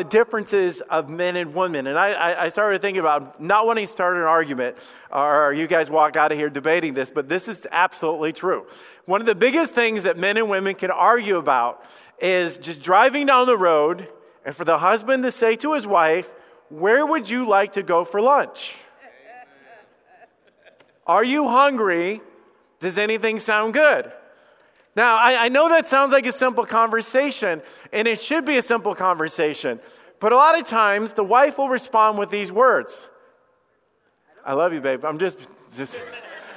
the differences of men and women. And I, I, I started thinking about not wanting to start an argument, or you guys walk out of here debating this, but this is absolutely true. One of the biggest things that men and women can argue about is just driving down the road and for the husband to say to his wife, Where would you like to go for lunch? Are you hungry? Does anything sound good? Now, I, I, know that sounds like a simple conversation, and it should be a simple conversation, but a lot of times the wife will respond with these words I love you, babe. I'm just, just.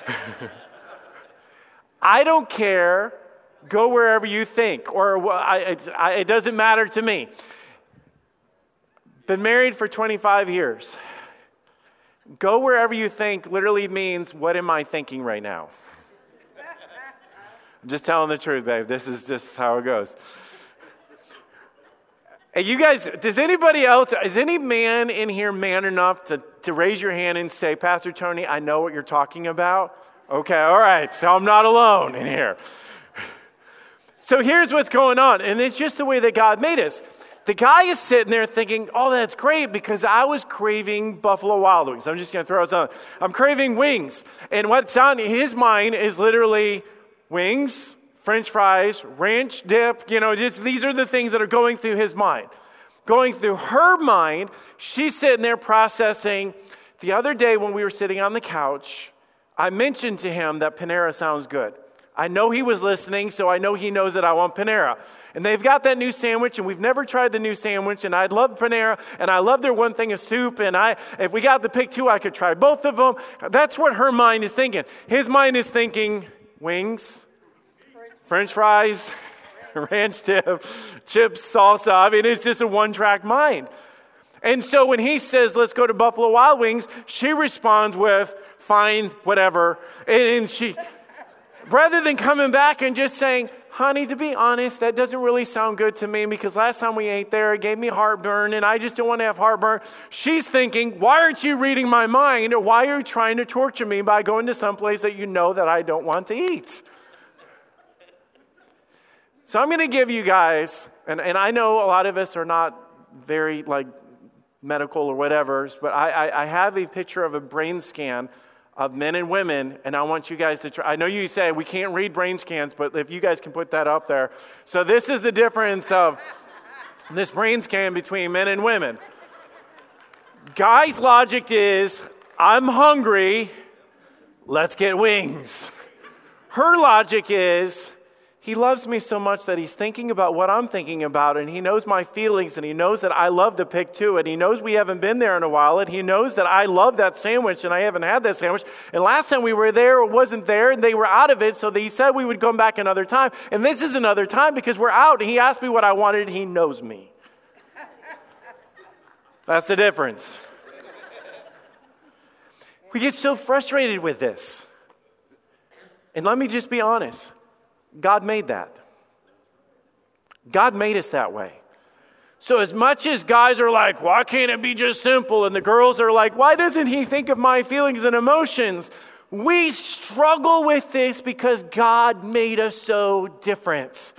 I don't care. Go wherever you think, or I, I, it doesn't matter to me. Been married for 25 years. Go wherever you think literally means, what am I thinking right now? I'm just telling the truth, babe. This is just how it goes. Hey, you guys, does anybody else, is any man in here man enough to, to raise your hand and say, Pastor Tony, I know what you're talking about? Okay, all right, so I'm not alone in here. So here's what's going on, and it's just the way that God made us. The guy is sitting there thinking, oh, that's great because I was craving Buffalo Wild Wings. I'm just going to throw on. I'm craving wings. And what's on his mind is literally wings, french fries, ranch dip. You know, just these are the things that are going through his mind. Going through her mind, she's sitting there processing. The other day when we were sitting on the couch, I mentioned to him that Panera sounds good. I know he was listening, so I know he knows that I want Panera. And they've got that new sandwich, and we've never tried the new sandwich, and I love Panera, and I love their one thing of soup, and I, if we got to pick two, I could try both of them. That's what her mind is thinking. His mind is thinking wings, french fries, ranch dip, chips, salsa. I mean, it's just a one track mind. And so when he says, let's go to Buffalo Wild Wings, she responds with, fine, whatever. And, she, rather than coming back and just saying, honey, to be honest, that doesn't really sound good to me because last time we ate there, it gave me heartburn and I just don't want to have heartburn. She's thinking, why aren't you reading my mind? Or why are you trying to torture me by going to some place that you know that I don't want to eat? So I'm going to give you guys, and, and I know a lot of us are not very like medical or whatever, but I, I, I have a picture of a brain scan of men and women, and I want you guys to try. I know you say we can't read brain scans, but if you guys can put that up there. So, this is the difference of this brain scan between men and women. Guy's logic is I'm hungry, let's get wings. Her logic is he loves me so much that he's thinking about what I'm thinking about, and he knows my feelings, and he knows that I love the pick two, and he knows we haven't been there in a while, and he knows that I love that sandwich, and I haven't had that sandwich. And last time we were there, it wasn't there, and they were out of it, so he said we would come back another time. And this is another time because we're out, and he asked me what I wanted, he knows me. That's the difference. We get so frustrated with this. And let me just be honest. God made that. God made us that way. So, as much as guys are like, why can't it be just simple? And the girls are like, why doesn't he think of my feelings and emotions? We struggle with this because God made us so different.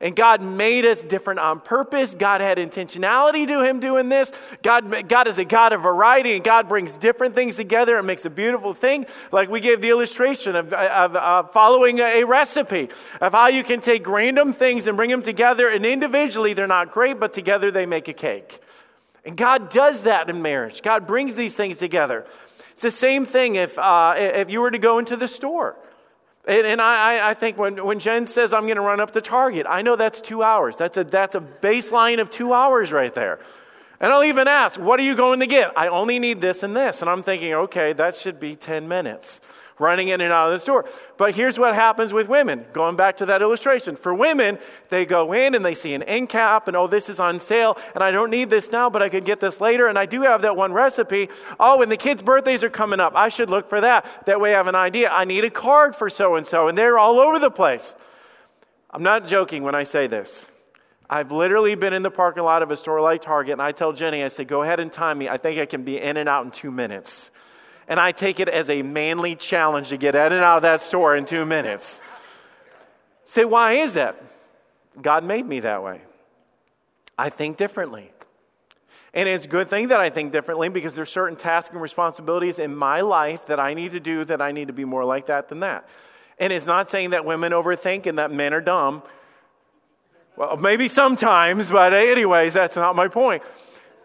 And God made us different on purpose. God had intentionality to Him doing this. God, God is a God of variety, and God brings different things together and makes a beautiful thing. Like we gave the illustration of, of, of following a, recipe of how you can take random things and bring them together, and individually they're not great, but together they make a cake. And God does that in marriage. God brings these things together. It's the same thing if, uh, if you were to go into the store. And, and I, I think when, when Jen says, I'm going to run up to Target, I know that's two hours. That's a, that's a baseline of two hours right there. And I'll even ask, What are you going to get? I only need this and this. And I'm thinking, okay, that should be 10 minutes running in and out of the store. But here's what happens with women, going back to that illustration. For women, they go in and they see an end cap and, oh, this is on sale, and I don't need this now, but I could get this later, and I do have that one recipe. Oh, and the kids' birthdays are coming up. I should look for that. That way I have an idea. I need a card for so and so, and they're all over the place. I'm not joking when I say this. I've literally been in the parking lot of a store like Target, and I tell Jenny, I say, go ahead and time me. I think I can be in and out in two minutes and I take it as a manly challenge to get in and out of that store in two minutes. Say, why is that? God made me that way. I think differently. And it's a good thing that I think differently because there's certain tasks and responsibilities in my life that I need to do that I need to be more like that than that. And it's not saying that women overthink and that men are dumb. Well, maybe sometimes, but anyways, that's not my point.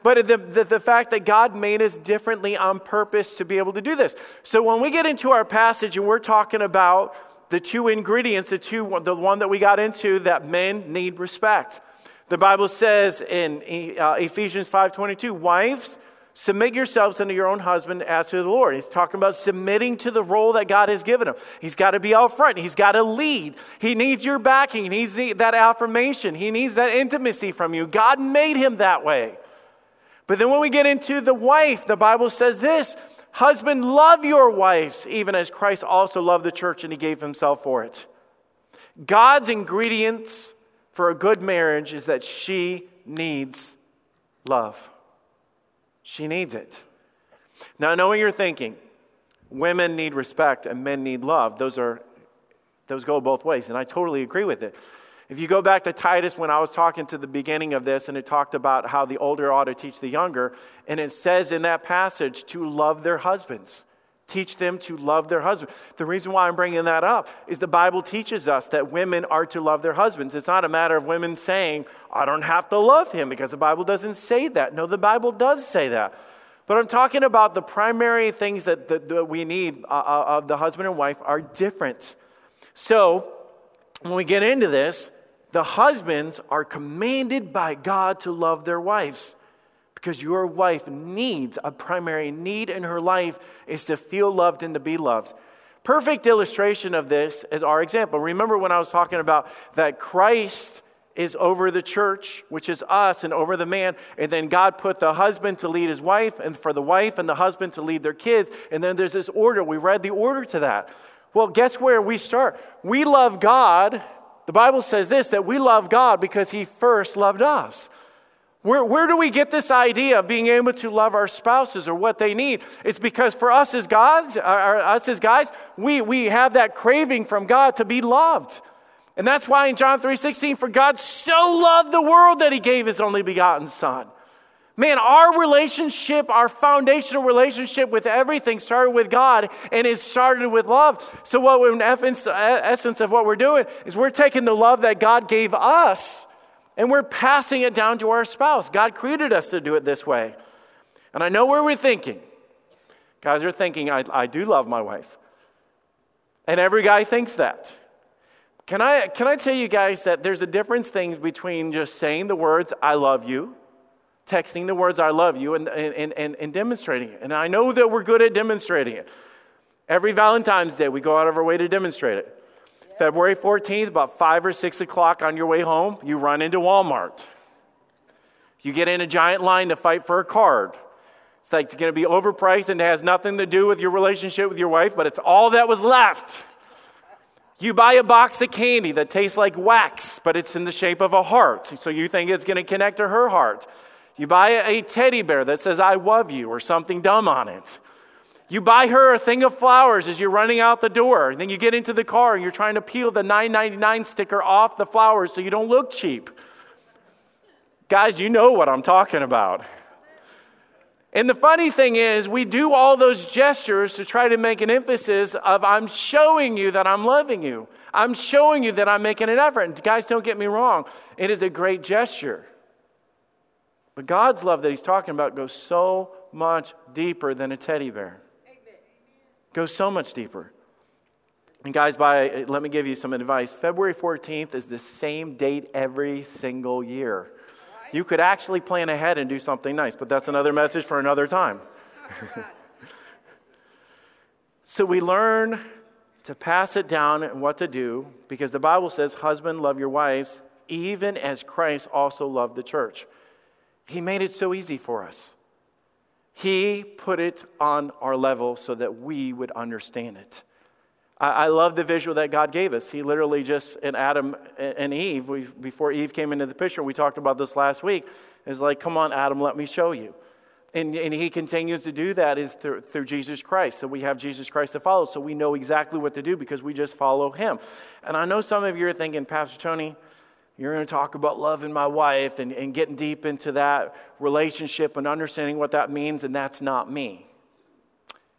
But the, the, the, fact that God made us differently on purpose to be able to do this. So when we get into our passage and we're talking about the two ingredients, the two, the one that we got into, that men need respect. The Bible says in uh, Ephesians 5:22, wives, submit yourselves unto your own husband as to the Lord. He's talking about submitting to the role that God has given him. He's got to be out front. He's got to lead. He needs your backing. He needs the, that affirmation. He needs that intimacy from you. God made him that way. But then when we get into the wife, the Bible says this Husband, love your wives, even as Christ also loved the church and he gave himself for it. God's ingredients for a good marriage is that she needs love. She needs it. Now, I know what you're thinking. Women need respect and men need love. Those are those go both ways, and I totally agree with it. If you go back to Titus when I was talking to the beginning of this, and it talked about how the older ought to teach the younger, and it says in that passage to love their husbands. Teach them to love their husband. The reason why I'm bringing that up is the Bible teaches us that women are to love their husbands. It's not a matter of women saying, I don't have to love him because the Bible doesn't say that. No, the Bible does say that. But I'm talking about the primary things that, that, that we need uh, uh of the husband and wife are different. So, when we get into this, the husbands are commanded by God to love their wives because your wife needs a primary need in her life is to feel loved and to be loved. Perfect illustration of this is our example. Remember when I was talking about that Christ is over the church, which is us, and over the man, and then God put the husband to lead his wife, and for the wife and the husband to lead their kids, and then there's this order. We read the order to that. Well, guess where we start? We love God. The Bible says this that we love God because he first loved us. Where, where do we get this idea of being able to love our spouses or what they need? It's because for us as gods, or us as guys, we, we have that craving from God to be loved. And that's why in John 3:16, for God so loved the world that he gave his only begotten son. Man, our relationship, our foundational relationship with everything started with God and it started with love. So, what in essence, essence of what we're doing is we're taking the love that God gave us and we're passing it down to our spouse. God created us to do it this way. And I know where we're thinking. Guys are thinking, I, I do love my wife. And every guy thinks that. Can I, can I tell you guys that there's a difference thing between just saying the words, I love you, texting the words, I love you, and, and, and, and demonstrating it. And I know that we're good at demonstrating it. Every Valentine's Day, we go out of our way to demonstrate it. February 14th, about 5 or 6 o'clock on your way home, you run into Walmart. You get in a giant line to fight for a card. It's like it's going to be overpriced and it has nothing to do with your relationship with your wife, but it's all that was left. You buy a box of candy that tastes like wax, but it's in the shape of a heart, so you think it's going to connect to her heart. You buy a teddy bear that says, I love you, or something dumb on it. You buy her a thing of flowers as you're running out the door. And then you get into the car and you're trying to peel the $9.99 sticker off the flowers so you don't look cheap. Guys, you know what I'm talking about. And the funny thing is, we do all those gestures to try to make an emphasis of I'm showing you that I'm loving you. I'm showing you that I'm making an effort. And guys, don't get me wrong, it is a great gesture. But God's love that He's talking about goes so much deeper than a teddy bear. Goes so much deeper. And guys, by let me give you some advice. February 14th is the same date every single year. You could actually plan ahead and do something nice, but that's another message for another time. so we learn to pass it down and what to do because the Bible says, Husband, love your wives, even as Christ also loved the church. He made it so easy for us. He put it on our level so that we would understand it. I, love the visual that God gave us. He literally just, in Adam and Eve, we, before Eve came into the picture, we talked about this last week, is like, come on, Adam, let me show you. And, and he continues to do that is through, through Jesus Christ. So we have Jesus Christ to follow. So we know exactly what to do because we just follow him. And I know some of you are thinking, Pastor Tony, You're going to talk about loving my wife and, and getting deep into that relationship and understanding what that means, and that's not me.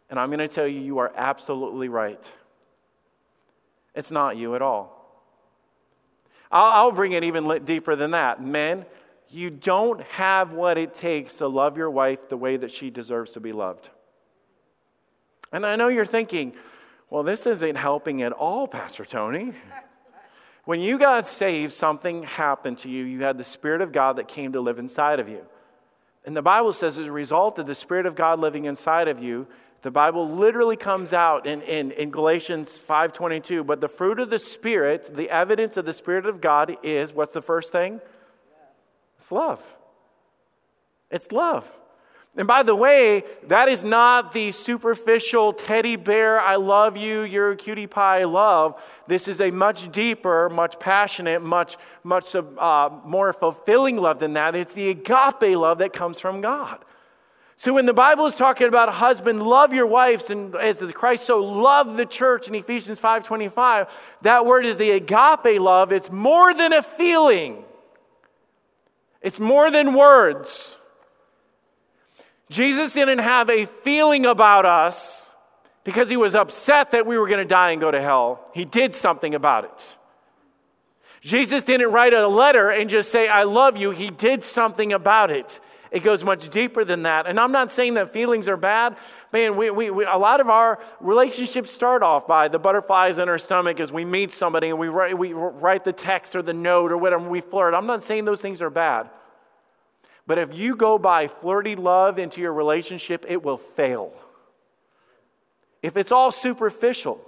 And I'm going to tell you, you are absolutely right. It's not you at all. I'll, I'll bring it even deeper than that. Men, you don't have what it takes to love your wife the way that she deserves to be loved. And I know you're thinking, well, this isn't helping at all, Pastor Tony. When you got saved, something happened to you. You had the Spirit of God that came to live inside of you. And the Bible says, as a result of the Spirit of God living inside of you, the Bible literally comes out in, in, in Galatians 5.22, but the fruit of the Spirit, the evidence of the Spirit of God is, what's the first thing? It's love. It's love. And by the way, that is not the superficial teddy bear, I love you, you're a cutie pie love. This is a much deeper, much passionate, much, much uh, more fulfilling love than that. It's the agape love that comes from God. So when the Bible is talking about husband, love your wives, and as Christ so loved the church in Ephesians 5:25, that word is the agape love. It's more than a feeling. It's more than words. Jesus didn't have a feeling about us because he was upset that we were going to die and go to hell. He did something about it. Jesus didn't write a letter and just say, I love you. He did something about it. It goes much deeper than that. And I'm not saying that feelings are bad. Man, we, we, we, a lot of our relationships start off by the butterflies in our stomach as we meet somebody and we write, we write the text or the note or whatever, we flirt. I'm not saying those things are bad. But if you go by flirty love into your relationship, it will fail. If it's all superficial,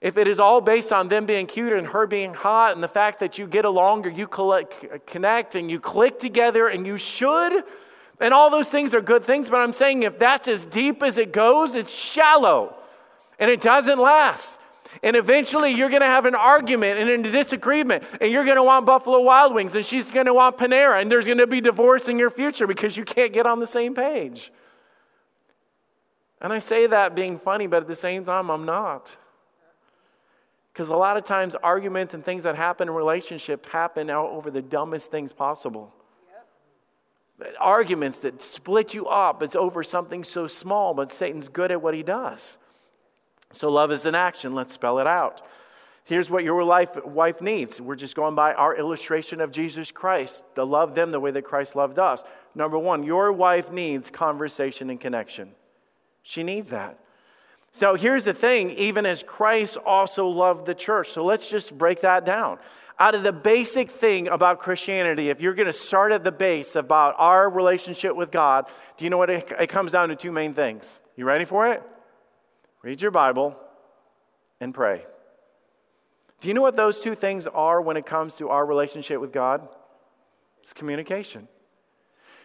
if it is all based on them being cute and her being hot and the fact that you get along or you collect, connect and you click together and you should, and all those things are good things, but I'm saying if that's as deep as it goes, it's shallow and it doesn't last. And eventually you're going to have an argument and a disagreement, and you're going to want Buffalo Wild Wings, and she's going to want Panera, and there's going to be divorce in your future because you can't get on the same page. And I say that being funny, but at the same time, I'm not. Because a lot of times, arguments and things that happen in relationships happen out over the dumbest things possible. Yep. Arguments that split you up, it's over something so small, but Satan's good at what he does. So, love is an action. Let's spell it out. Here's what your life, wife needs. We're just going by our illustration of Jesus Christ, to love them the way that Christ loved us. Number one, your wife needs conversation and connection. She needs that. So here's the thing even as Christ also loved the church. So let's just break that down. Out of the basic thing about Christianity, if you're going to start at the base about our relationship with God, do you know what it, it comes down to? Two main things. You ready for it? Read your Bible and pray. Do you know what those two things are when it comes to our relationship with God? It's communication.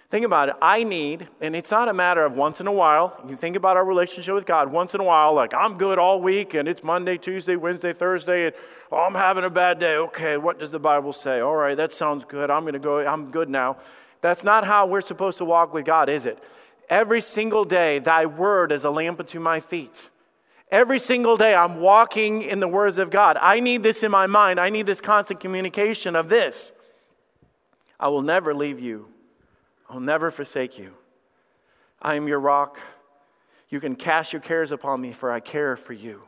Think about it. I need, and it's not a matter of once in a while. You think about our relationship with God. Once in a while, like I'm good all week, and it's Monday, Tuesday, Wednesday, Thursday, and oh, I'm having a bad day. Okay, what does the Bible say? All right, that sounds good. I'm going to go. I'm good now. That's not how we're supposed to walk with God, is it? Every single day, Thy word is a lamp unto my feet. Every single day, I'm walking in the words of God. I need this in my mind. I need this constant communication of this. I will never leave you, I'll never forsake you. I am your rock. You can cast your cares upon me, for I care for you.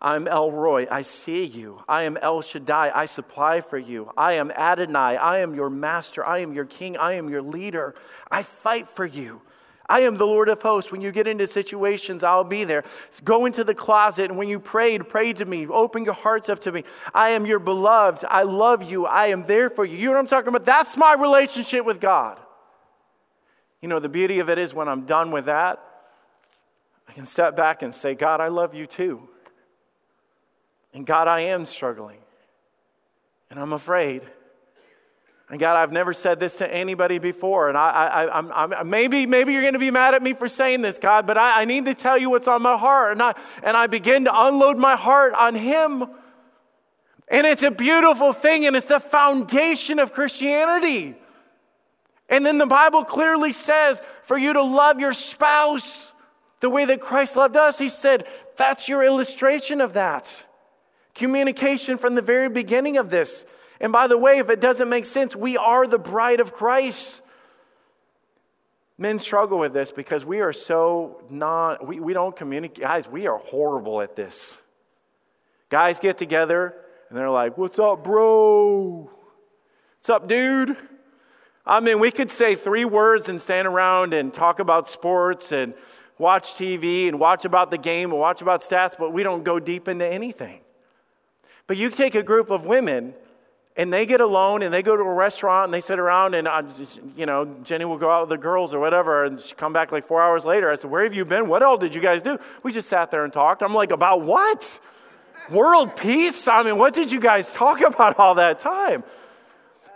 I'm El Roi, I see you. I am El Shaddai, I supply for you. I am Adonai, I am your master. I am your king, I am your leader. I fight for you. I am the Lord of hosts. When you get into situations, I'll be there. Go into the closet, and when you prayed, pray to me. Open your hearts up to me. I am your beloved. I love you. I am there for you. You know what I'm talking about? That's my relationship with God. You know, the beauty of it is when I'm done with that, I can step back and say, God, I love you too. And God, I am struggling. And I'm afraid. And God, I've never said this to anybody before. And I, I, I'm, I'm, maybe, maybe you're going to be mad at me for saying this, God, but I, I need to tell you what's on my heart. And I, and I begin to unload my heart on Him. And it's a beautiful thing, and it's the foundation of Christianity. And then the Bible clearly says for you to love your spouse the way that Christ loved us. He said, that's your illustration of that. Communication from the very beginning of this. And by the way, if it doesn't make sense, we are the bride of Christ. Men struggle with this because we are so non, we, we don't communicate. Guys, we are horrible at this. Guys get together and they're like, What's up, bro? What's up, dude? I mean, we could say three words and stand around and talk about sports and watch TV and watch about the game and watch about stats, but we don't go deep into anything. But you take a group of women and they get alone and they go to a restaurant and they sit around and uh, you know jenny will go out with the girls or whatever and she come back like four hours later. I said where have you been? What all did you guys do? We just sat there and talked. I'm like about what? World peace? I mean what did you guys talk about all that time?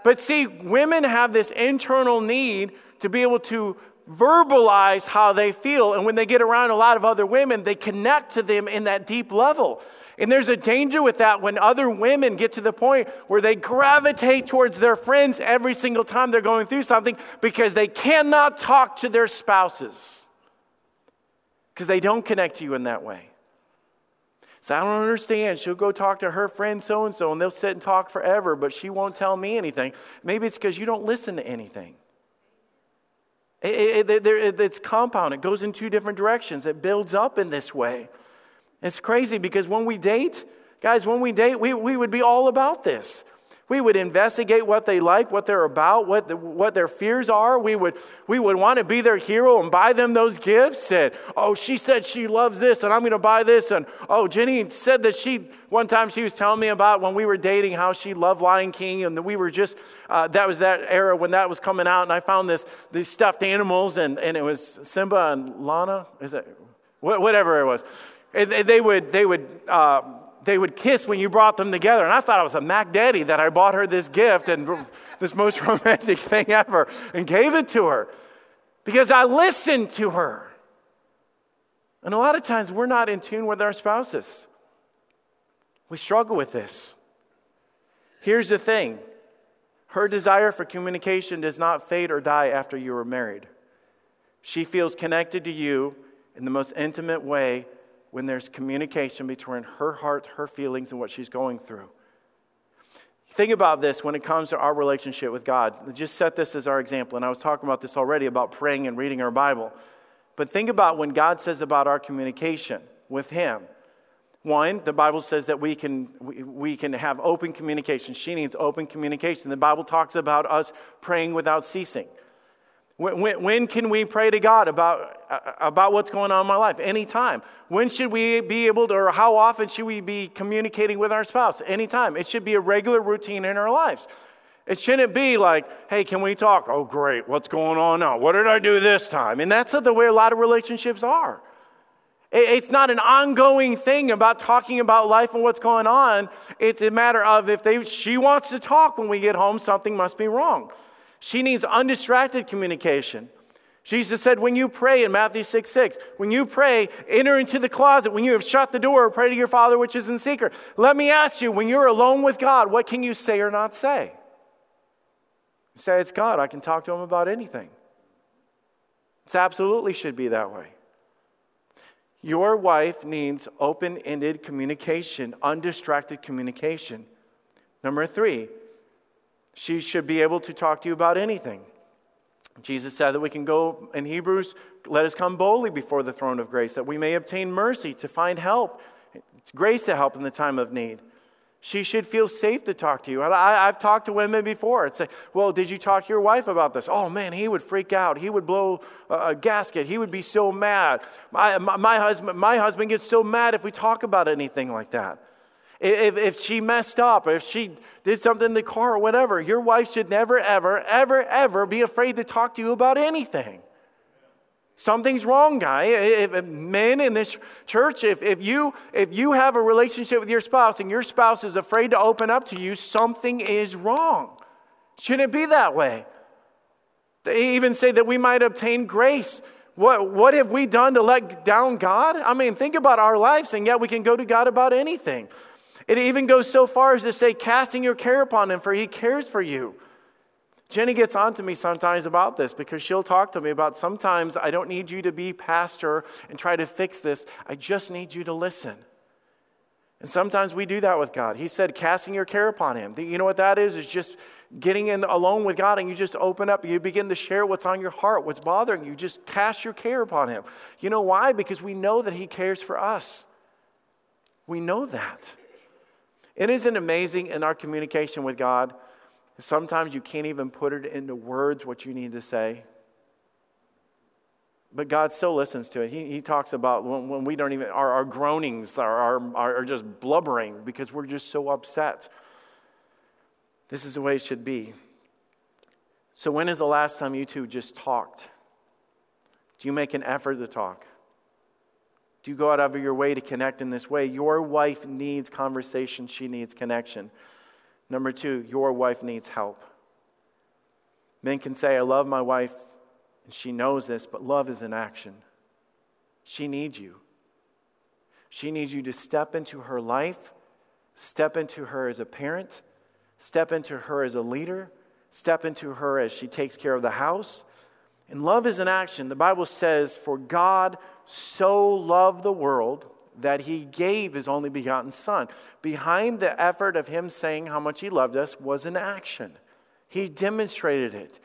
But see women have this internal need to be able to verbalize how they feel and when they get around a lot of other women they connect to them in that deep level and there's a danger with that when other women get to the point where they gravitate towards their friends every single time they're going through something because they cannot talk to their spouses because they don't connect to you in that way. So I don't understand. She'll go talk to her friend so and so, and they'll sit and talk forever, but she won't tell me anything. Maybe it's because you don't listen to anything. It, it, it, it's compound, it goes in two different directions, it builds up in this way. It's crazy because when we date, guys, when we date, we, we would be all about this. We would investigate what they like, what they're about, what, the, what their fears are. We would, we would want to be their hero and buy them those gifts. And, oh, she said she loves this, and I'm going to buy this. And, oh, Jenny said that she, one time she was telling me about when we were dating how she loved Lion King. And we were just, uh, that was that era when that was coming out. And I found this, these stuffed animals, and, and it was Simba and Lana. Is it? Whatever it was. And they would, they would, uh, they would kiss when you brought them together. And I thought it was a Mac Daddy that I bought her this gift and this most romantic thing ever and gave it to her because I listened to her. And a lot of times we're not in tune with our spouses. We struggle with this. Here's the thing her desire for communication does not fade or die after you are married. She feels connected to you in the most intimate way when there's communication between her heart, her feelings, and what she's going through. Think about this when it comes to our relationship with God. Just set this as our example. And I was talking about this already about praying and reading our Bible. But think about when God says about our communication with Him. One, the Bible says that we can, we, can have open communication. She needs open communication. The Bible talks about us praying without ceasing. When, when, when, can we pray to God about, about what's going on in my life? Anytime. When should we be able to, or how often should we be communicating with our spouse? Anytime. It should be a regular routine in our lives. It shouldn't be like, hey, can we talk? Oh, great. What's going on now? What did I do this time? And that's the way a lot of relationships are. It's not an ongoing thing about talking about life and what's going on. It's a matter of if they, she wants to talk when we get home, something must be wrong. She needs undistracted communication. Jesus said, when you pray in Matthew 6 6, when you pray, enter into the closet. When you have shut the door, pray to your Father which is in secret. Let me ask you, when you're alone with God, what can you say or not say? You say, it's God. I can talk to him about anything. It absolutely should be that way. Your wife needs open ended communication, undistracted communication. Number three, she should be able to talk to you about anything. Jesus said that we can go in Hebrews, let us come boldly before the throne of grace, that we may obtain mercy to find help, grace to help in the time of need. She should feel safe to talk to you. I, have talked to women before. It's like, well, did you talk to your wife about this? Oh man, he would freak out. He would blow a, a gasket. He would be so mad. My, my, my, husband, my husband gets so mad if we talk about anything like that. If, if she messed up, if she did something in the car or whatever, your wife should never, ever, ever, ever be afraid to talk to you about anything. Something's wrong, guy. If, if men in this church, if, if, you, if you have a relationship with your spouse and your spouse is afraid to open up to you, something is wrong. Shouldn't be that way? They even say that we might obtain grace. What, what have we done to let down God? I mean, think about our lives, and yet we can go to God about anything. It even goes so far as to say, casting your care upon him, for he cares for you. Jenny gets on to me sometimes about this because she'll talk to me about sometimes I don't need you to be pastor and try to fix this. I just need you to listen. And sometimes we do that with God. He said, casting your care upon Him. You know what that is? It's just getting in alone with God and you just open up, you begin to share what's on your heart, what's bothering you. Just cast your care upon Him. You know why? Because we know that He cares for us. We know that. It isn't amazing in our communication with God. Sometimes you can't even put it into words what you need to say. But God still listens to it. He, he talks about when, when we don't even, our, our groanings are, are, are just blubbering because we're just so upset. This is the way it should be. So, when is the last time you two just talked? Do you make an effort to talk? Do go out of your way to connect in this way? Your wife needs conversation, she needs connection. Number two, your wife needs help. Men can say, I love my wife, and she knows this, but love is in action. She needs you. She needs you to step into her life, step into her as a parent, step into her as a leader, step into her as she takes care of the house. And love is an action. The Bible says, For God so loved the world that he gave his only begotten Son. Behind the effort of him saying how much he loved us was an action. He demonstrated it.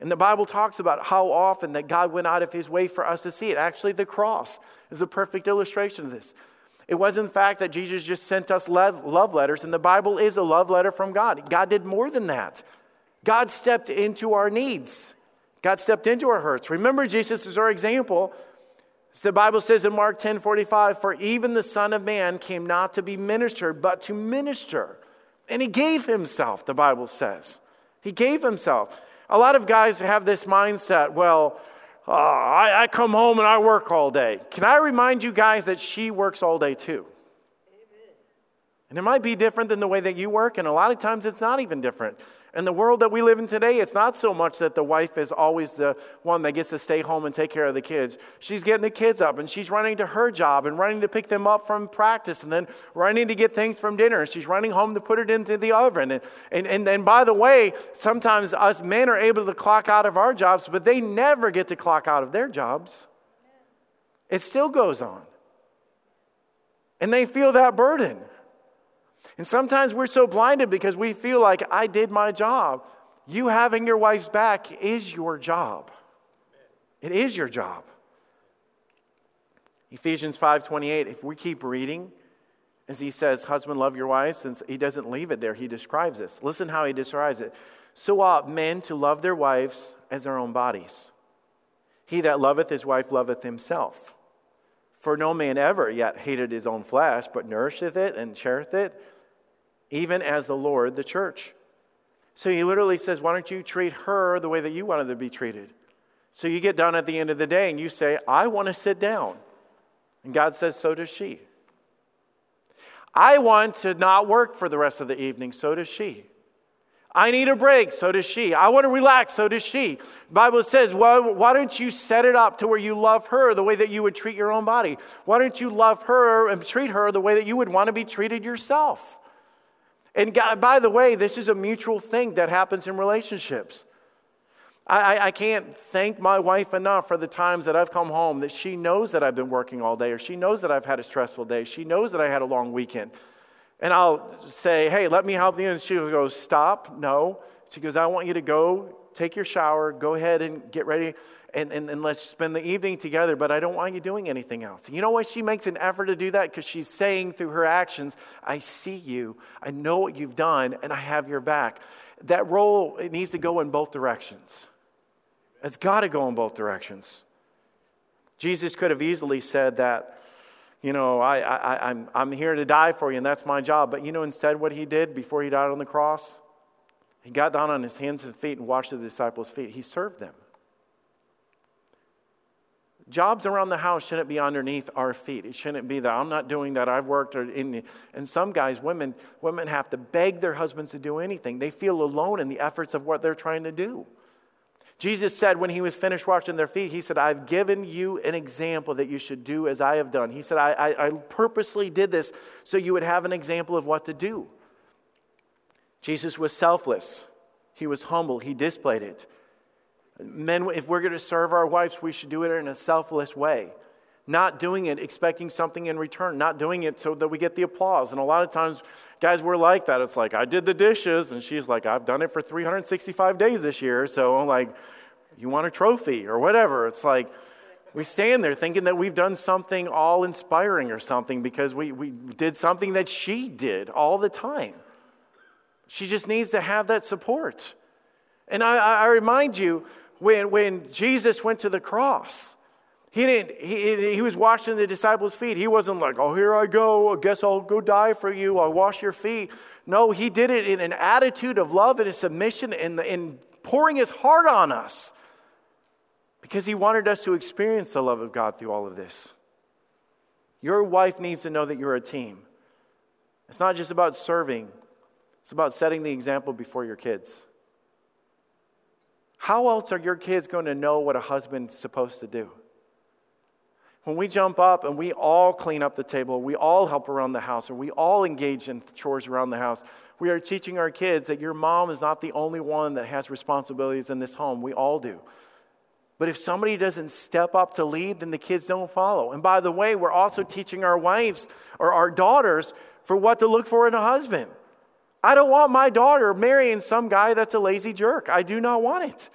And the Bible talks about how often that God went out of his way for us to see it. Actually, the cross is a perfect illustration of this. It wasn't the fact that Jesus just sent us love letters, and the Bible is a love letter from God. God did more than that. God stepped into our needs, God stepped into our hurts. Remember, Jesus is our example. The Bible says in Mark 10 45, for even the Son of Man came not to be ministered, but to minister. And he gave himself, the Bible says. He gave himself. A lot of guys have this mindset well, uh, I, I, come home and I work all day. Can I remind you guys that she works all day too? And it might be different than the way that you work, and a lot of times it's not even different. In the world that we live in today, it's not so much that the wife is always the one that gets to stay home and take care of the kids. She's getting the kids up and she's running to her job and running to pick them up from practice and then running to get things from dinner. She's running home to put it into the oven. And, and, and, and by the way, sometimes us men are able to clock out of our jobs, but they never get to clock out of their jobs. It still goes on. And they feel that burden. And sometimes we're so blinded because we feel like I did my job. You having your wife's back is your job. It is your job. Ephesians 5:28 if we keep reading as he says husband love your wife, since he doesn't leave it there he describes this. Listen how he describes it. So ought men to love their wives as their own bodies. He that loveth his wife loveth himself. For no man ever yet hated his own flesh, but nourisheth it and cherisheth it, even as the Lord the church. So he literally says, Why don't you treat her the way that you wanted to be treated? So you get done at the end of the day and you say, I want to sit down. And God says, So does she. I want to not work for the rest of the evening. So does she. I need a break, so does she. I want to relax, so does she. The Bible says, well, why don't you set it up to where you love her the way that you would treat your own body? Why don't you love her and treat her the way that you would want to be treated yourself? And God, by the way, this is a mutual thing that happens in relationships. I, I, can't thank my wife enough for the times that I've come home that she knows that I've been working all day, or she knows that I've had a stressful day. She knows that I had a long weekend. And I'll say, hey, let me help you. And she goes, stop. No. She goes, I want you to go take your shower, go ahead and get ready and, and, and let's spend the evening together, but I don't want you doing anything else. You know why she makes an effort to do that? Because she's saying through her actions, I see you, I know what you've done, and I have your back. That role, it needs to go in both directions. It's got to go in both directions. Jesus could have easily said that, you know, I, I, I'm, I'm here to die for you, and that's my job. But you know, instead, what he did before he died on the cross? He got down on his hands and feet and washed the disciples' feet. He served them. Jobs around the house shouldn't be underneath our feet. It shouldn't be that I'm not doing that. I've worked Or in and some guys, women, women have to beg their husbands to do anything. They feel alone in the efforts of what they're trying to do. Jesus said when he was finished washing their feet, he said, I've given you an example that you should do as I have done. He said, I, I, I purposely did this so you would have an example of what to do. Jesus was selfless. He was humble. He displayed it. Men, if we're going to serve our wives, we should do it in a selfless way. not doing it expecting something in return, not doing it so that we get the applause. And a lot of times, guys, we're like that. It's like, I did the dishes, and she's like, I've done it for 365 days this year, so I'm like, you want a trophy or whatever. It's like, we stand there thinking that we've done something all inspiring or something because we, we did something that she did all the time. She just needs to have that support. And I, I remind you, when, when Jesus went to the cross, he, didn't, he, he was washing the disciples' feet. He wasn't like, oh, here I go. I guess I'll go die for you. I'll wash your feet. No, he did it in an attitude of love and a submission and, and pouring his heart on us because he wanted us to experience the love of God through all of this. Your wife needs to know that you're a team. It's not just about serving, it's about setting the example before your kids. How else are your kids going to know what a husband's supposed to do? When we jump up and we all clean up the table, we all help around the house, or we all engage in chores around the house, we are teaching our kids that your mom is not the only one that has responsibilities in this home. We all do. But if somebody doesn't step up to lead, then the kids don't follow. And by the way, we're also teaching our wives or our daughters for what to look for in a husband. I don't want my daughter marrying some guy that's a lazy jerk. I do not want it.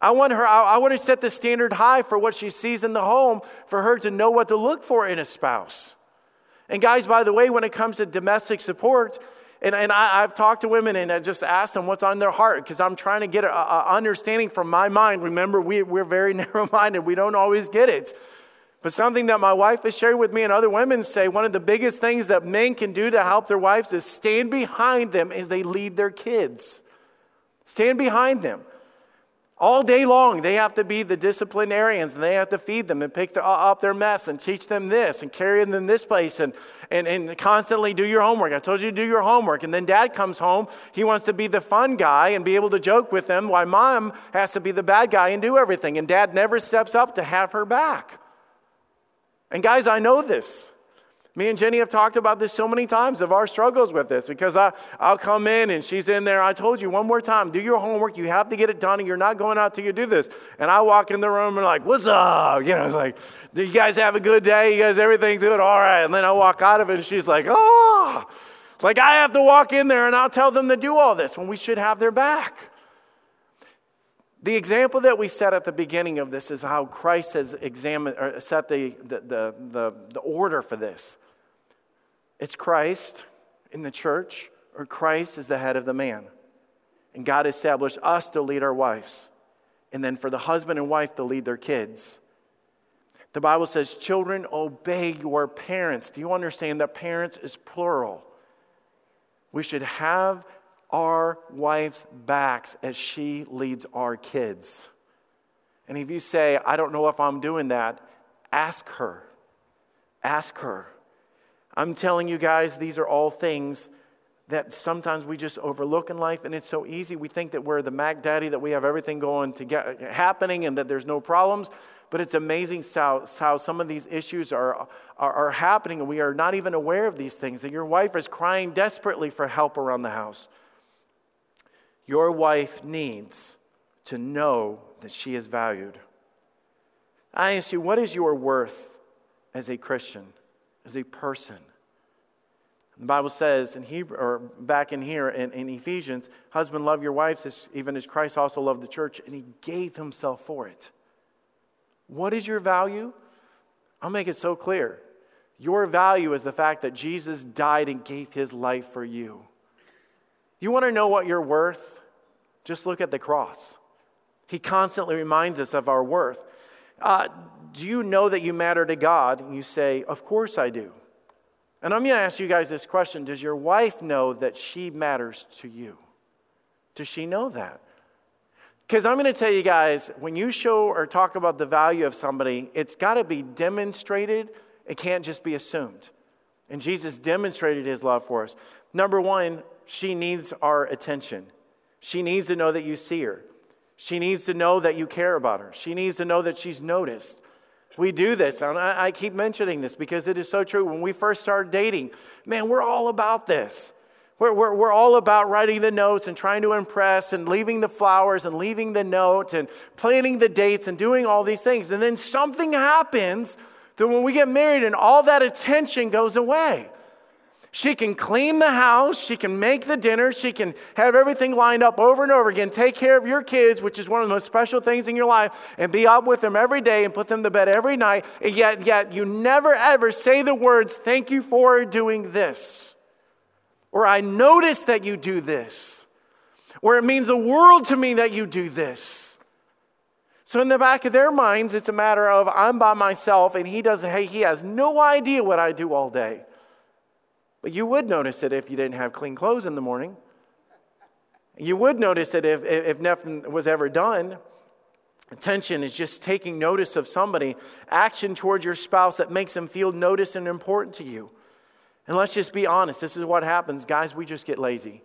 I want her, I, want to set the standard high for what she sees in the home for her to know what to look for in a spouse. And guys, by the way, when it comes to domestic support, and, and I, have talked to women and I just asked them what's on their heart because I'm trying to get an understanding from my mind. Remember, we, we're very narrow minded, we don't always get it. But something that my wife has shared with me and other women say one of the biggest things that men can do to help their wives is stand behind them as they lead their kids. Stand behind them. All day long, they have to be the disciplinarians and they have to feed them and pick the, uh, up their mess and teach them this and carry them this place and, and, and constantly do your homework. I told you to do your homework. And then dad comes home. He wants to be the fun guy and be able to joke with them while mom has to be the bad guy and do everything. And dad never steps up to have her back. And guys, I know this. Me and Jenny have talked about this so many times of our struggles with this because I, I'll come in and she's in there. I told you one more time, do your homework. You have to get it done and you're not going out till you do this. And I walk in the room and like, what's up? You know, it's like, do you guys have a good day? You guys, everything good? All right. And then I walk out of it and she's like, oh, it's like I have to walk in there and I'll tell them to do all this when we should have their back. The example that we set at the beginning of this is how Christ has examined or set the, the, the, the, the order for this. It's Christ in the church, or Christ is the head of the man. And God established us to lead our wives, and then for the husband and wife to lead their kids. The Bible says, Children, obey your parents. Do you understand that parents is plural? We should have our wife's backs as she leads our kids. And if you say, I don't know if I'm doing that, ask her. Ask her. I'm telling you guys, these are all things that sometimes we just overlook in life, and it's so easy. We think that we're the Mac Daddy, that we have everything going to get, happening, and that there's no problems. But it's amazing how, how some of these issues are, are, are happening, and we are not even aware of these things. That your wife is crying desperately for help around the house. Your wife needs to know that she is valued. I ask you, what is your worth as a Christian, as a person? The Bible says in Hebrew, or back in here in, in Ephesians, husband, love your wives as, even as Christ also loved the church, and he gave himself for it. What is your value? I'll make it so clear. Your value is the fact that Jesus died and gave his life for you. You want to know what you're worth? Just look at the cross. He constantly reminds us of our worth. Uh, do you know that you matter to God? And you say, Of course I do. And I'm going to ask you guys this question Does your wife know that she matters to you? Does she know that? Because I'm going to tell you guys, when you show or talk about the value of somebody, it's got to be demonstrated. It can't just be assumed. And Jesus demonstrated his love for us. Number one, she needs our attention. She needs to know that you see her. She needs to know that you care about her. She needs to know that she's noticed we do this. And I, I keep mentioning this because it is so true. When we first started dating, man, we're all about this. We're, we're, we're all about writing the notes and trying to impress and leaving the flowers and leaving the note and planning the dates and doing all these things. And then something happens that when we get married and all that attention goes away. She can clean the house, she can make the dinner, she can have everything lined up over and over again, take care of your kids, which is one of the most special things in your life, and be up with them every day and put them to bed every night. And yet, yet you never ever say the words, Thank you for doing this. Or I notice that you do this. Or it means the world to me that you do this. So in the back of their minds, it's a matter of I'm by myself and he doesn't, hey, he has no idea what I do all day. You would notice it if you didn't have clean clothes in the morning. You would notice it if, if nothing was ever done. Attention is just taking notice of somebody, action towards your spouse that makes them feel noticed and important to you. And let's just be honest this is what happens. Guys, we just get lazy.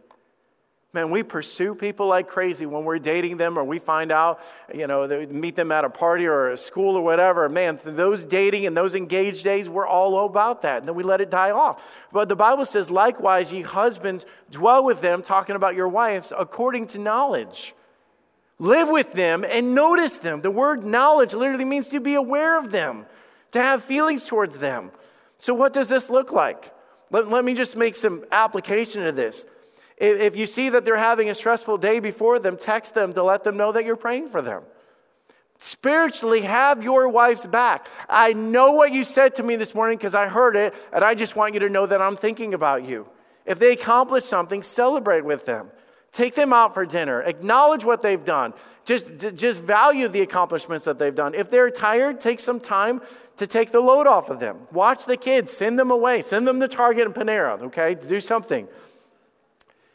Man, we pursue people like crazy when we're dating them or we find out, you know, meet them at a party or a school or whatever. Man, those dating and those engaged days, we're all about that. And then we let it die off. But the Bible says, likewise, ye husbands, dwell with them, talking about your wives, according to knowledge. Live with them and notice them. The word knowledge literally means to be aware of them, to have feelings towards them. So, what does this look like? Let, let me just make some application of this. If you see that they're having a stressful day before them, text them to let them know that you're praying for them. Spiritually, have your wife's back. I know what you said to me this morning because I heard it, and I just want you to know that I'm thinking about you. If they accomplish something, celebrate with them. Take them out for dinner. Acknowledge what they've done. Just, just value the accomplishments that they've done. If they're tired, take some time to take the load off of them. Watch the kids, send them away, send them to Target and Panera, okay? Do something.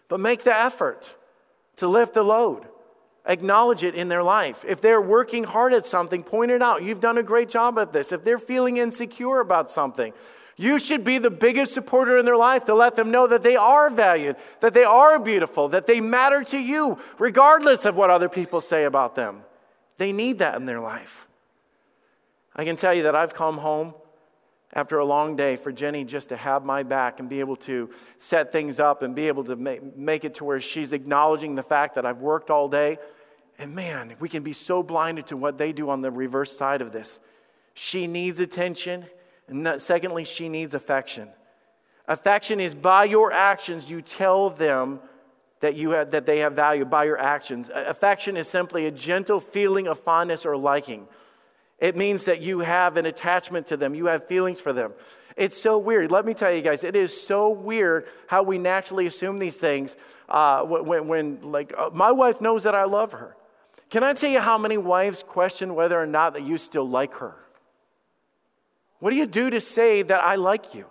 But make the effort to lift the load. Acknowledge it in their life. If they're working hard at something, point it out. You've done a great job at this. If they're feeling insecure about something, you should be the biggest supporter in their life to let them know that they are valued, that they are beautiful, that they matter to you, regardless of what other people say about them. They need that in their life. I can tell you that I've come home after a long day for Jenny just to have my back and be able to set things up and be able to make, make it to where she's acknowledging the fact that I've worked all day. And man, we can be so blinded to what they do on the reverse side of this. She needs attention, and secondly, she needs affection. Affection is by your actions, you tell them that, you have, that they have value by your actions. Affection is simply a gentle feeling of fondness or liking. It means that you have an attachment to them, you have feelings for them. It's so weird. Let me tell you guys, it is so weird how we naturally assume these things. Uh, when, when, like, uh, my wife knows that I love her. Can I tell you how many wives question whether or not that you still like her? What do you do to say that I like you?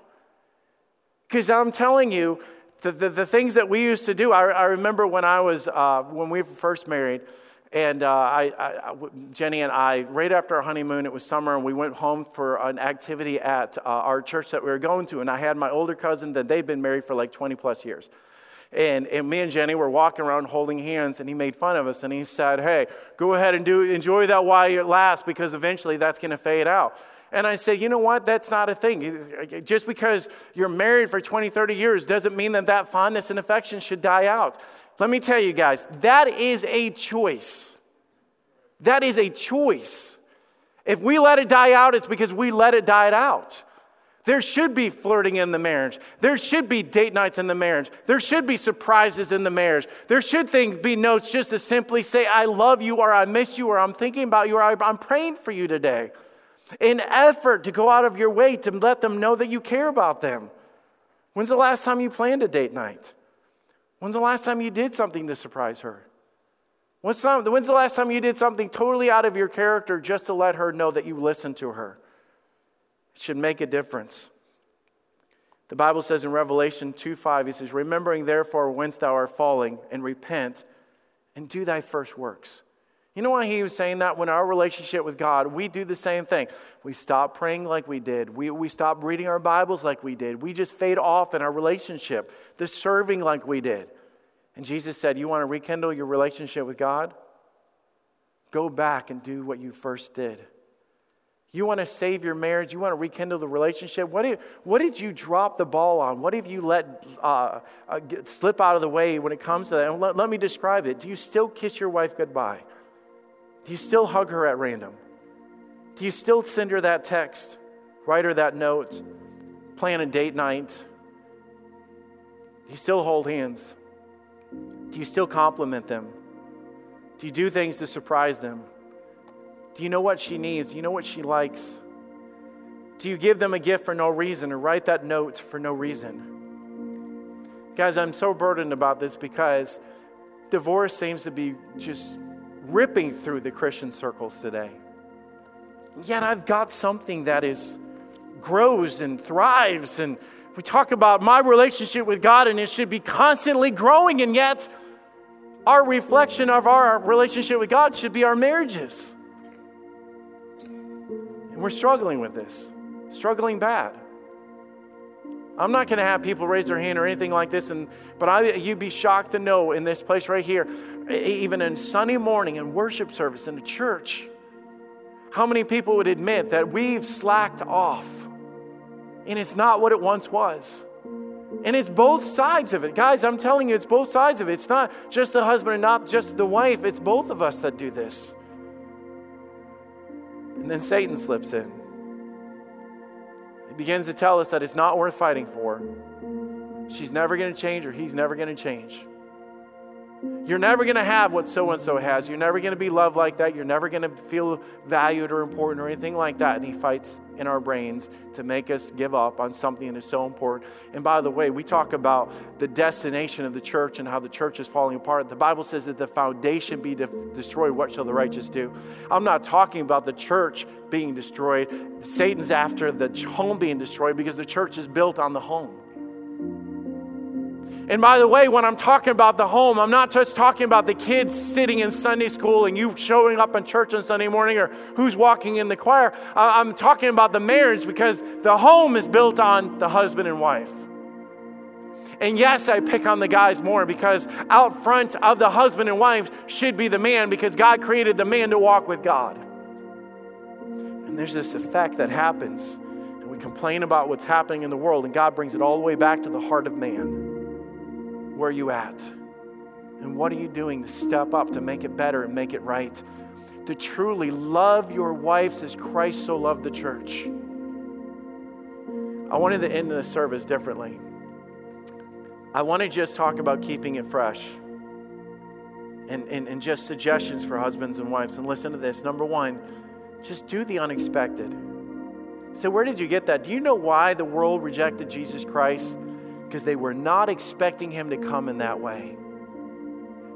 Because I'm telling you, the, the, the, things that we used to do, I, I remember when I was, uh, when we were first married, and uh, I, I, Jenny and I, right after our honeymoon, it was summer, and we went home for an activity at uh, our church that we were going to. And I had my older cousin that they'd been married for like 20 plus years. And, and me and Jenny were walking around holding hands, and he made fun of us. And he said, Hey, go ahead and do, enjoy that while it lasts, because eventually that's going to fade out. And I said, you know what? That's not a thing. Just because you're married for 20, 30 years doesn't mean that that fondness and affection should die out. Let me tell you guys, that is a choice. That is a choice. If we let it die out, it's because we let it die out. There should be flirting in the marriage. There should be date nights in the marriage. There should be surprises in the marriage. There should things be notes just to simply say, I love you, or I miss you, or I'm thinking about you, or I'm praying for you today. In effort to go out of your way to let them know that you care about them. When's the last time you planned a date night? When's the last time you did something to surprise her? When's the last time you did something totally out of your character just to let her know that you listened to her? It should make a difference. The Bible says in Revelation 2 5, he says, Remembering therefore whence thou art falling, and repent, and do thy first works. You know why he was saying that? When our relationship with God, we do the same thing. We stop praying like we did. We, we stop reading our Bibles like we did. We just fade off in our relationship, the serving like we did. And Jesus said, You want to rekindle your relationship with God? Go back and do what you first did. You want to save your marriage? You want to rekindle the relationship? What did, what did you drop the ball on? What have you let uh, uh, slip out of the way when it comes to that? Let, let me describe it. Do you still kiss your wife goodbye? Do you still hug her at random? Do you still send her that text? write her that note, plan a date night. Do you still hold hands? Do you still compliment them? Do you do things to surprise them? Do you know what she needs? Do you know what she likes? Do you give them a gift for no reason or write that note for no reason? Guys, I'm so burdened about this because divorce seems to be just ripping through the Christian circles today. Yet I've got something that is grows and thrives and we talk about my relationship with God and it should be constantly growing and yet our reflection of our relationship with God should be our marriages. And we're struggling with this, struggling bad. I'm not going to have people raise their hand or anything like this, and, but I, you'd be shocked to know in this place right here, even in Sunday morning in worship service in the church, how many people would admit that we've slacked off and it's not what it once was. And it's both sides of it. Guys, I'm telling you, it's both sides of it. It's not just the husband and not just the wife, it's both of us that do this. And then Satan slips in. Begins to tell us that it's not worth fighting for. She's never going to change or he's never going to change. You're never going to have what so and so has. You're never going to be loved like that. You're never going to feel valued or important or anything like that. And he fights in our brains to make us give up on something that is so important. And by the way, we talk about the destination of the church and how the church is falling apart. The Bible says that the foundation be de- destroyed. What shall the righteous do? I'm not talking about the church being destroyed. Satan's after the home being destroyed because the church is built on the home. And by the way, when I'm talking about the home, I'm not just talking about the kids sitting in Sunday school and you showing up in church on Sunday morning or who's walking in the choir. I'm talking about the marriage because the home is built on the husband and wife. And yes, I pick on the guys more because out front of the husband and wife should be the man because God created the man to walk with God. And there's this effect that happens, and we complain about what's happening in the world, and God brings it all the way back to the heart of man. Where are you at? And what are you doing to step up to make it better and make it right? To truly love your wives as Christ so loved the church. I wanted to end the service differently. I want to just talk about keeping it fresh and, and, and just suggestions for husbands and wives. And listen to this. Number one, just do the unexpected. So, where did you get that? Do you know why the world rejected Jesus Christ? Because they were not expecting him to come in that way.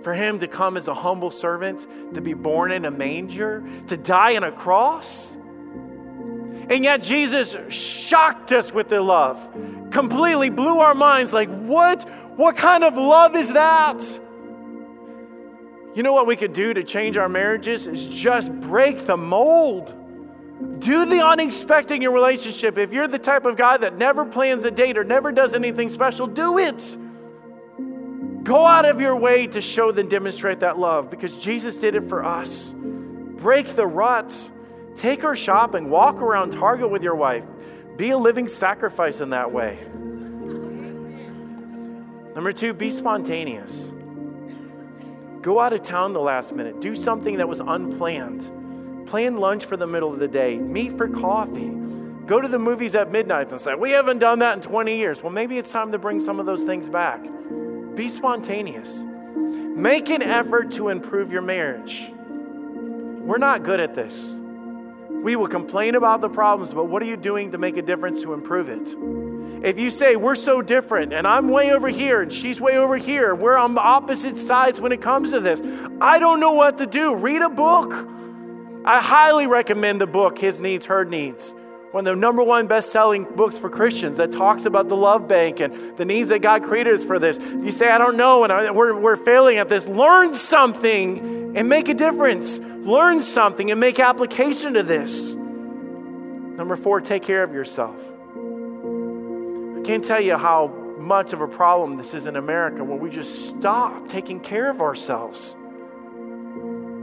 For him to come as a humble servant, to be born in a manger, to die on a cross. And yet Jesus shocked us with their love, completely blew our minds like, what? What kind of love is that? You know what we could do to change our marriages is just break the mold. Do the unexpected in your relationship. If you're the type of guy that never plans a date or never does anything special, do it. Go out of your way to show and demonstrate that love because Jesus did it for us. Break the rut. Take her shopping. Walk around Target with your wife. Be a living sacrifice in that way. Number two, be spontaneous. Go out of town the last minute. Do something that was unplanned. Plan lunch for the middle of the day. Meet for coffee. Go to the movies at midnight and say, We haven't done that in 20 years. Well, maybe it's time to bring some of those things back. Be spontaneous. Make an effort to improve your marriage. We're not good at this. We will complain about the problems, but what are you doing to make a difference to improve it? If you say, We're so different, and I'm way over here, and she's way over here, we're on opposite sides when it comes to this, I don't know what to do. Read a book. I highly recommend the book, His Needs, Her Needs. One of the number one best selling books for Christians that talks about the love bank and the needs that God created us for this. If you say, I don't know, and we're, we're failing at this, learn something and make a difference. Learn something and make application to this. Number four, take care of yourself. I can't tell you how much of a problem this is in America when we just stop taking care of ourselves.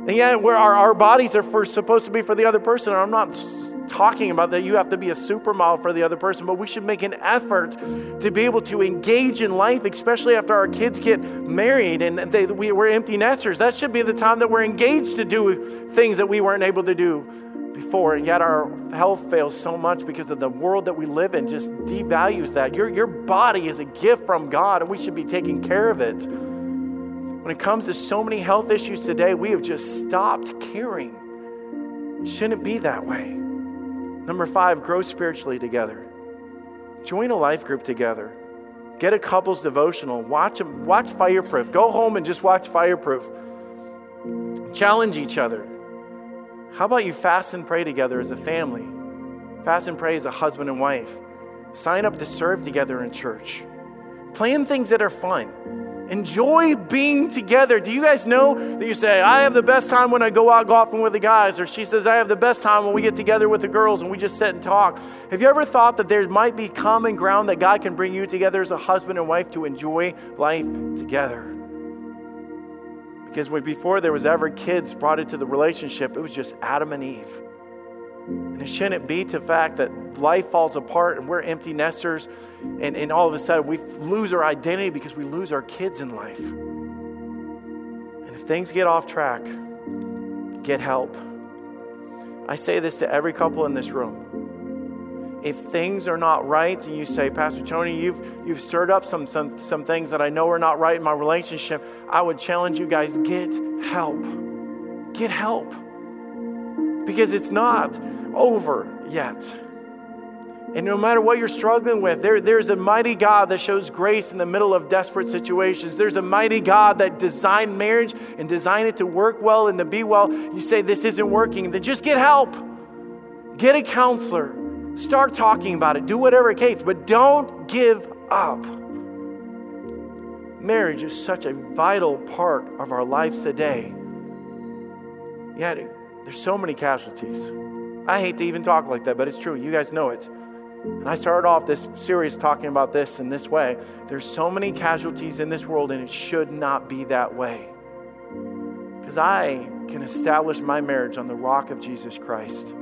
And yet, where our, our bodies are for, supposed to be for the other person. I'm not talking about that you have to be a supermodel for the other person, but we should make an effort to be able to engage in life, especially after our kids get married and they, we, we're empty nesters. That should be the time that we're engaged to do things that we weren't able to do before, and yet our health fails so much because of the world that we live in just devalues that. Your, your body is a gift from God, and we should be taking care of it. When it comes to so many health issues today, we have just stopped caring. It shouldn't be that way. Number five, grow spiritually together. Join a life group together. Get a couples devotional. Watch, watch Fireproof. Go home and just watch Fireproof. Challenge each other. How about you fast and pray together as a family? Fast and pray as a husband and wife. Sign up to serve together in church. Plan things that are fun. Enjoy being together. Do you guys know that you say, I have the best time when I go out golfing with the guys, or she says, I have the best time when we get together with the girls and we just sit and talk? Have you ever thought that there might be common ground that God can bring you together as a husband and wife to enjoy life together? Because before there was ever kids brought into the relationship, it was just Adam and Eve. And it shouldn't be to fact that life falls apart and we're empty nesters, and, and all of a sudden we lose our identity because we lose our kids in life. And if things get off track, get help. I say this to every couple in this room. If things are not right, and you say, Pastor Tony, you've, you've stirred up some, some, some things that I know are not right in my relationship, I would challenge you guys get help. Get help. Because it's not over yet. And no matter what you're struggling with, there, there's a mighty God that shows grace in the middle of desperate situations. There's a mighty God that designed marriage and designed it to work well and to be well. You say, This isn't working, then just get help. Get a counselor. Start talking about it. Do whatever it takes, but don't give up. Marriage is such a vital part of our lives today. Yet, there's so many casualties. I hate to even talk like that, but it's true. You guys know it. And I started off this series talking about this in this way. There's so many casualties in this world, and it should not be that way. Because I can establish my marriage on the rock of Jesus Christ.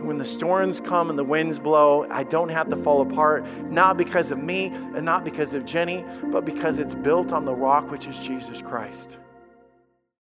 When the storms come and the winds blow, I don't have to fall apart, not because of me and not because of Jenny, but because it's built on the rock, which is Jesus Christ.